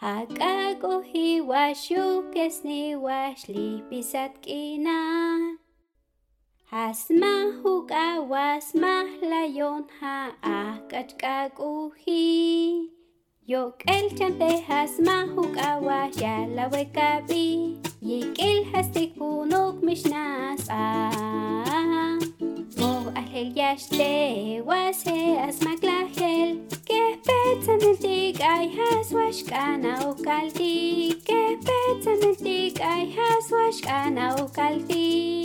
Hakaku hiwash yukes niwash lipisat kina. Hasma huka wasma layon ha akatkakuhi. Yok el chante hasma huka washa lawekabi. Yikil hastik punuk mishnas ah. Mo ahel yashte washe asma klash. نتيك اي هاس واش انا وكالتي كيف نتيك اي هاس واش انا وكالتي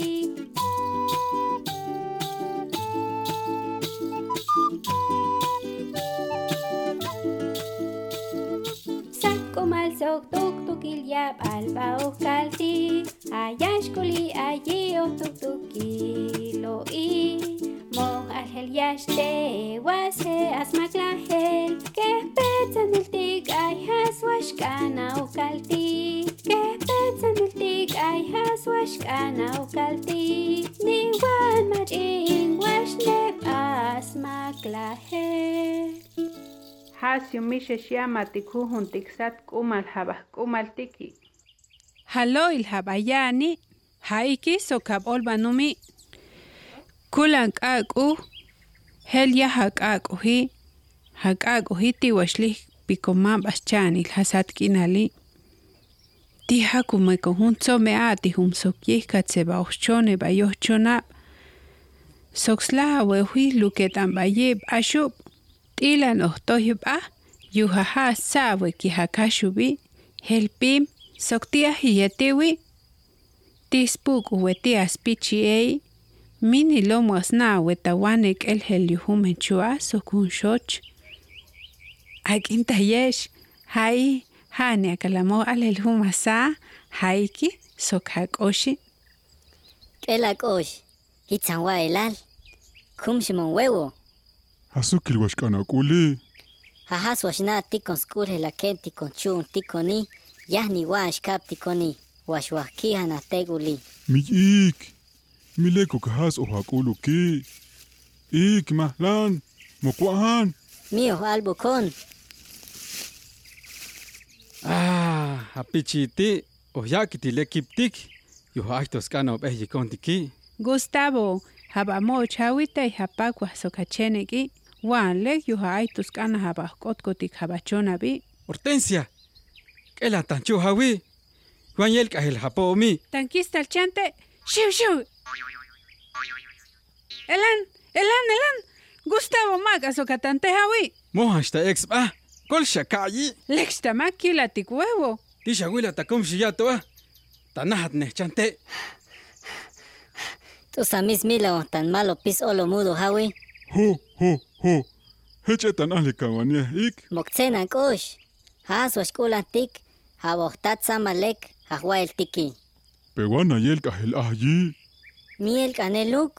سكو مال سوق توك توك الياب البا وكالتي عياش كلي ايي توك توكي لو اي מועל יש תאווס האסמק להל כפצע נלתיק אי הסווש כאנה וקלתי כפצע נלתיק אי הסווש כאנה וקלתי ניוון מדעין ושנב אסמק להל hasio mishe xiamati kuhun tiksat kumal habah kumal tiki. Haloil habayani, haiki sokab olbanumi. Kulan kaku. Helya hakaku hi. Hakaku hi tiwashli bikoma baschani il hasat kinali. Tiha kume kohunzo me ati hum sokye katseba ochone ba yochona. Soksla we hui luketan ba yeb ashub. Tilan ohtoyba. Yuhaha sawe ki hakashubi. Helpim. Soktia hiyetewi. Tispuk uweti aspichi ei. Mini lomo asna wetawanek el heliuhumen chua sokun shoch. Akinta yesh. Hai. Hani akalamo al helhumasa. Haiki sokhak oshi. K'elak'ox hitsanwa elal khumximon huevo Hasukil washkanakuli. jajas waxna tikon skul la ken tikon chun tikoni yahni wa xkap tikoni waxwajki hanateguli Mi ik. Mileko kahas ojakulu ki. Ik mahlan, mokuahan. Mío albucón. Ah, apichiti, oyakitilekiptik. Yohachtos cano ejicontiki. Gustavo, habamo chawita y hapakwa socacheneki. Wan lek yohaitus cana habakotkotik habachonabi. Hortensia, que la tanchu hawi. Juan yelka el hapo mi. Tanquista el chante. ¡Shiu, shiu! Elan, Elan, Elan, Gustavo Maga, socatante Jawi. Mojasta ex, ah, colcha calle. Lextamaki la ticuevo. Tisha huila tacom shiyatoa. Ah. Tanahat nechante. Tú samis milo, tan malo pis olo mudo, Jawi. Hu, hu, hu. Heche tan alicawania ik. Moxena kosh. Has waskulan tik. Habohtat samalek. Hahuael tiki. Pewana yelka el ayi. Miel kaneluk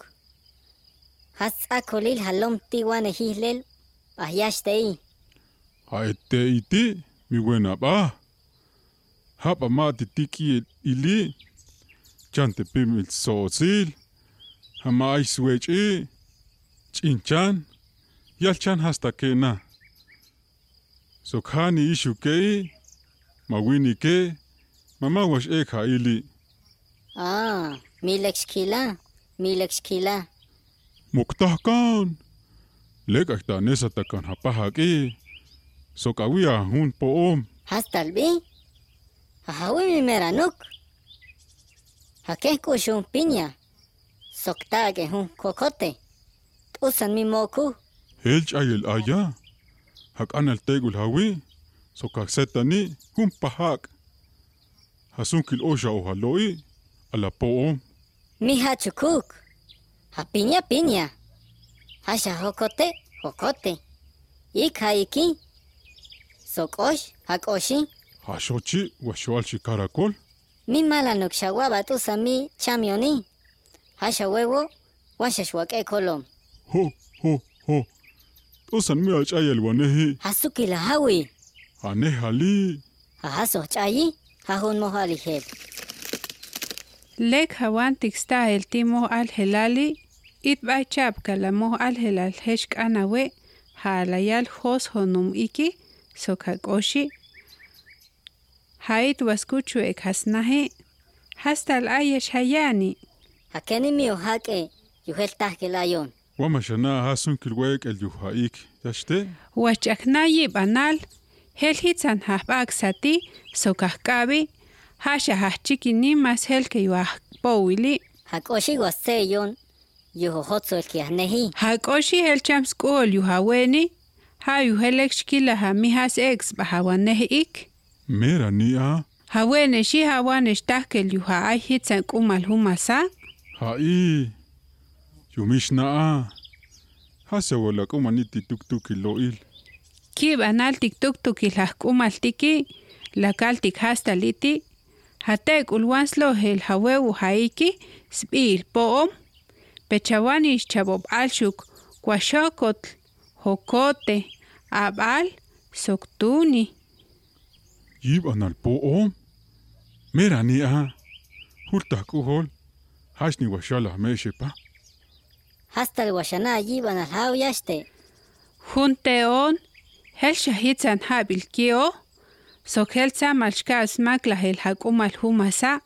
jas tz'akolil jalom tiwan ejihlel ahyaxtei Haete iti. Mi buena ba. Hapa mati tiki ili. Chante pim il sosil. Hama iswechi. Chinchan. Yalchan hasta kena. Sokhani ishu kei. Mawini ke. Mama wash eka ili. ah ميلكش كيلا ميلكش كيلا مكته كان ليك اكتا نيسا تكن هبها كي سو كاويا هون بوم هستال بي هاوي ميرا نوك هكيه كوشون بينيا سوكتاك هون كوكوتي توسن مي موكو هلش اي الايا هك أنا التيغو الهاوي سو كاكسيتاني هون بحاك هسون كيل اوشا أو هالوي على بوم Mi hachucuc. A piña piña. Asha jocote, jocote. Ika iki. Socosh, hacoshi. Ashochi, washualchi caracol. Mi mala noxaguaba tu sami chamioni. Asha huevo, washashwake colom. Ho, ho, ho. Tosan mi achayel wanehi. Hasuki la hawi. Anehali. Ahaso chayi, hahun. لك هوان تكستاهل تيمو الهلالي إتبع شابكا لمو الهلال هشك أنا وي حاليال خوص هنوم إيكي سوكاكوشي هايت واسكوتشو إك هسناهي هستا الأيش هياني هكاني ميو هاك إيه يهل تحكي الأيون وما شنا هاسون كل ويك اليوهايك تشتي واشأكنا يبقى نال هل هيتسان هحباك ساتي سوكاكابي haxahachiki nimas helke yuahpowili hak'oxi waseyon yujojotzolkiajneji hak'oxi helchamsk'ol yuhaweni ha yuhelek xkilaja mijas eksb'ajawaneji'ik mera ni'a hawene xi hawanextajkel yuja'ay jitza k'umal jumasa ha'i yumixna'a jasewolak'umaniti tuktukilo'il kib'anal tiktuktukil jajk'umaltiki lakaltik jastaliti liti, hatek ulwanslo hel hawewu haiki, sbil poom, pechawani chabob alshuk, kwashokotl, hokote, abal, soktuni. يبقى أنا البوم ميرا نيا هولتا كوهول هاشني وشالا ماشي با Hasta el washana yiban al hau yashte. Junteon, hel shahitzan habil kio, sok hel samalshka smakla hel hakumal humasa,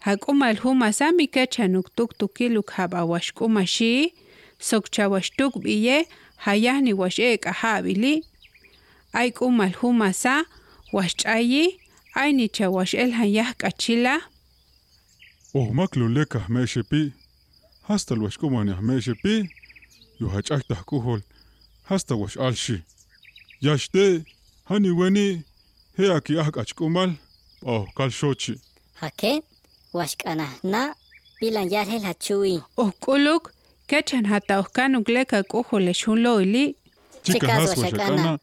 hakumal humasa mikechanuk tuktukiluk habawashkumashi, sok chawashtuk biye, hayahni washek ahabili, ay kumal humasa, washchayi, ay ni chawash el hayah kachila, أوه ماكلو ليكا ماشي بي هاستا الوش كوماني ماشي بي يو هاج أكتا He aquí acachcumal, o calchochi. ¿A qué? Huascana, na, pilan ya la chui. O coluk, quechan hata oscano gleca cojo le chulo y li. Chicas, huascana.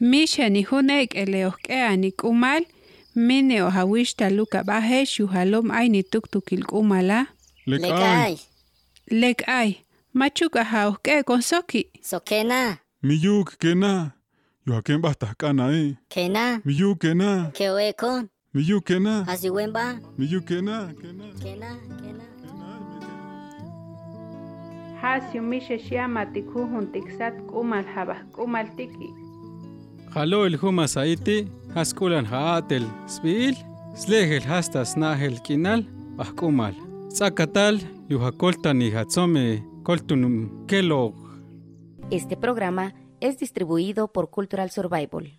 Misha ni hunek el eosquea ni kumal, mine o hawista luca baje, ay ni tuktukil kumala. Lekai. Lekai. Machuca hawke con soki. Sokena. Miyuk kena. Joaquín Este programa es distribuido por Cultural Survival.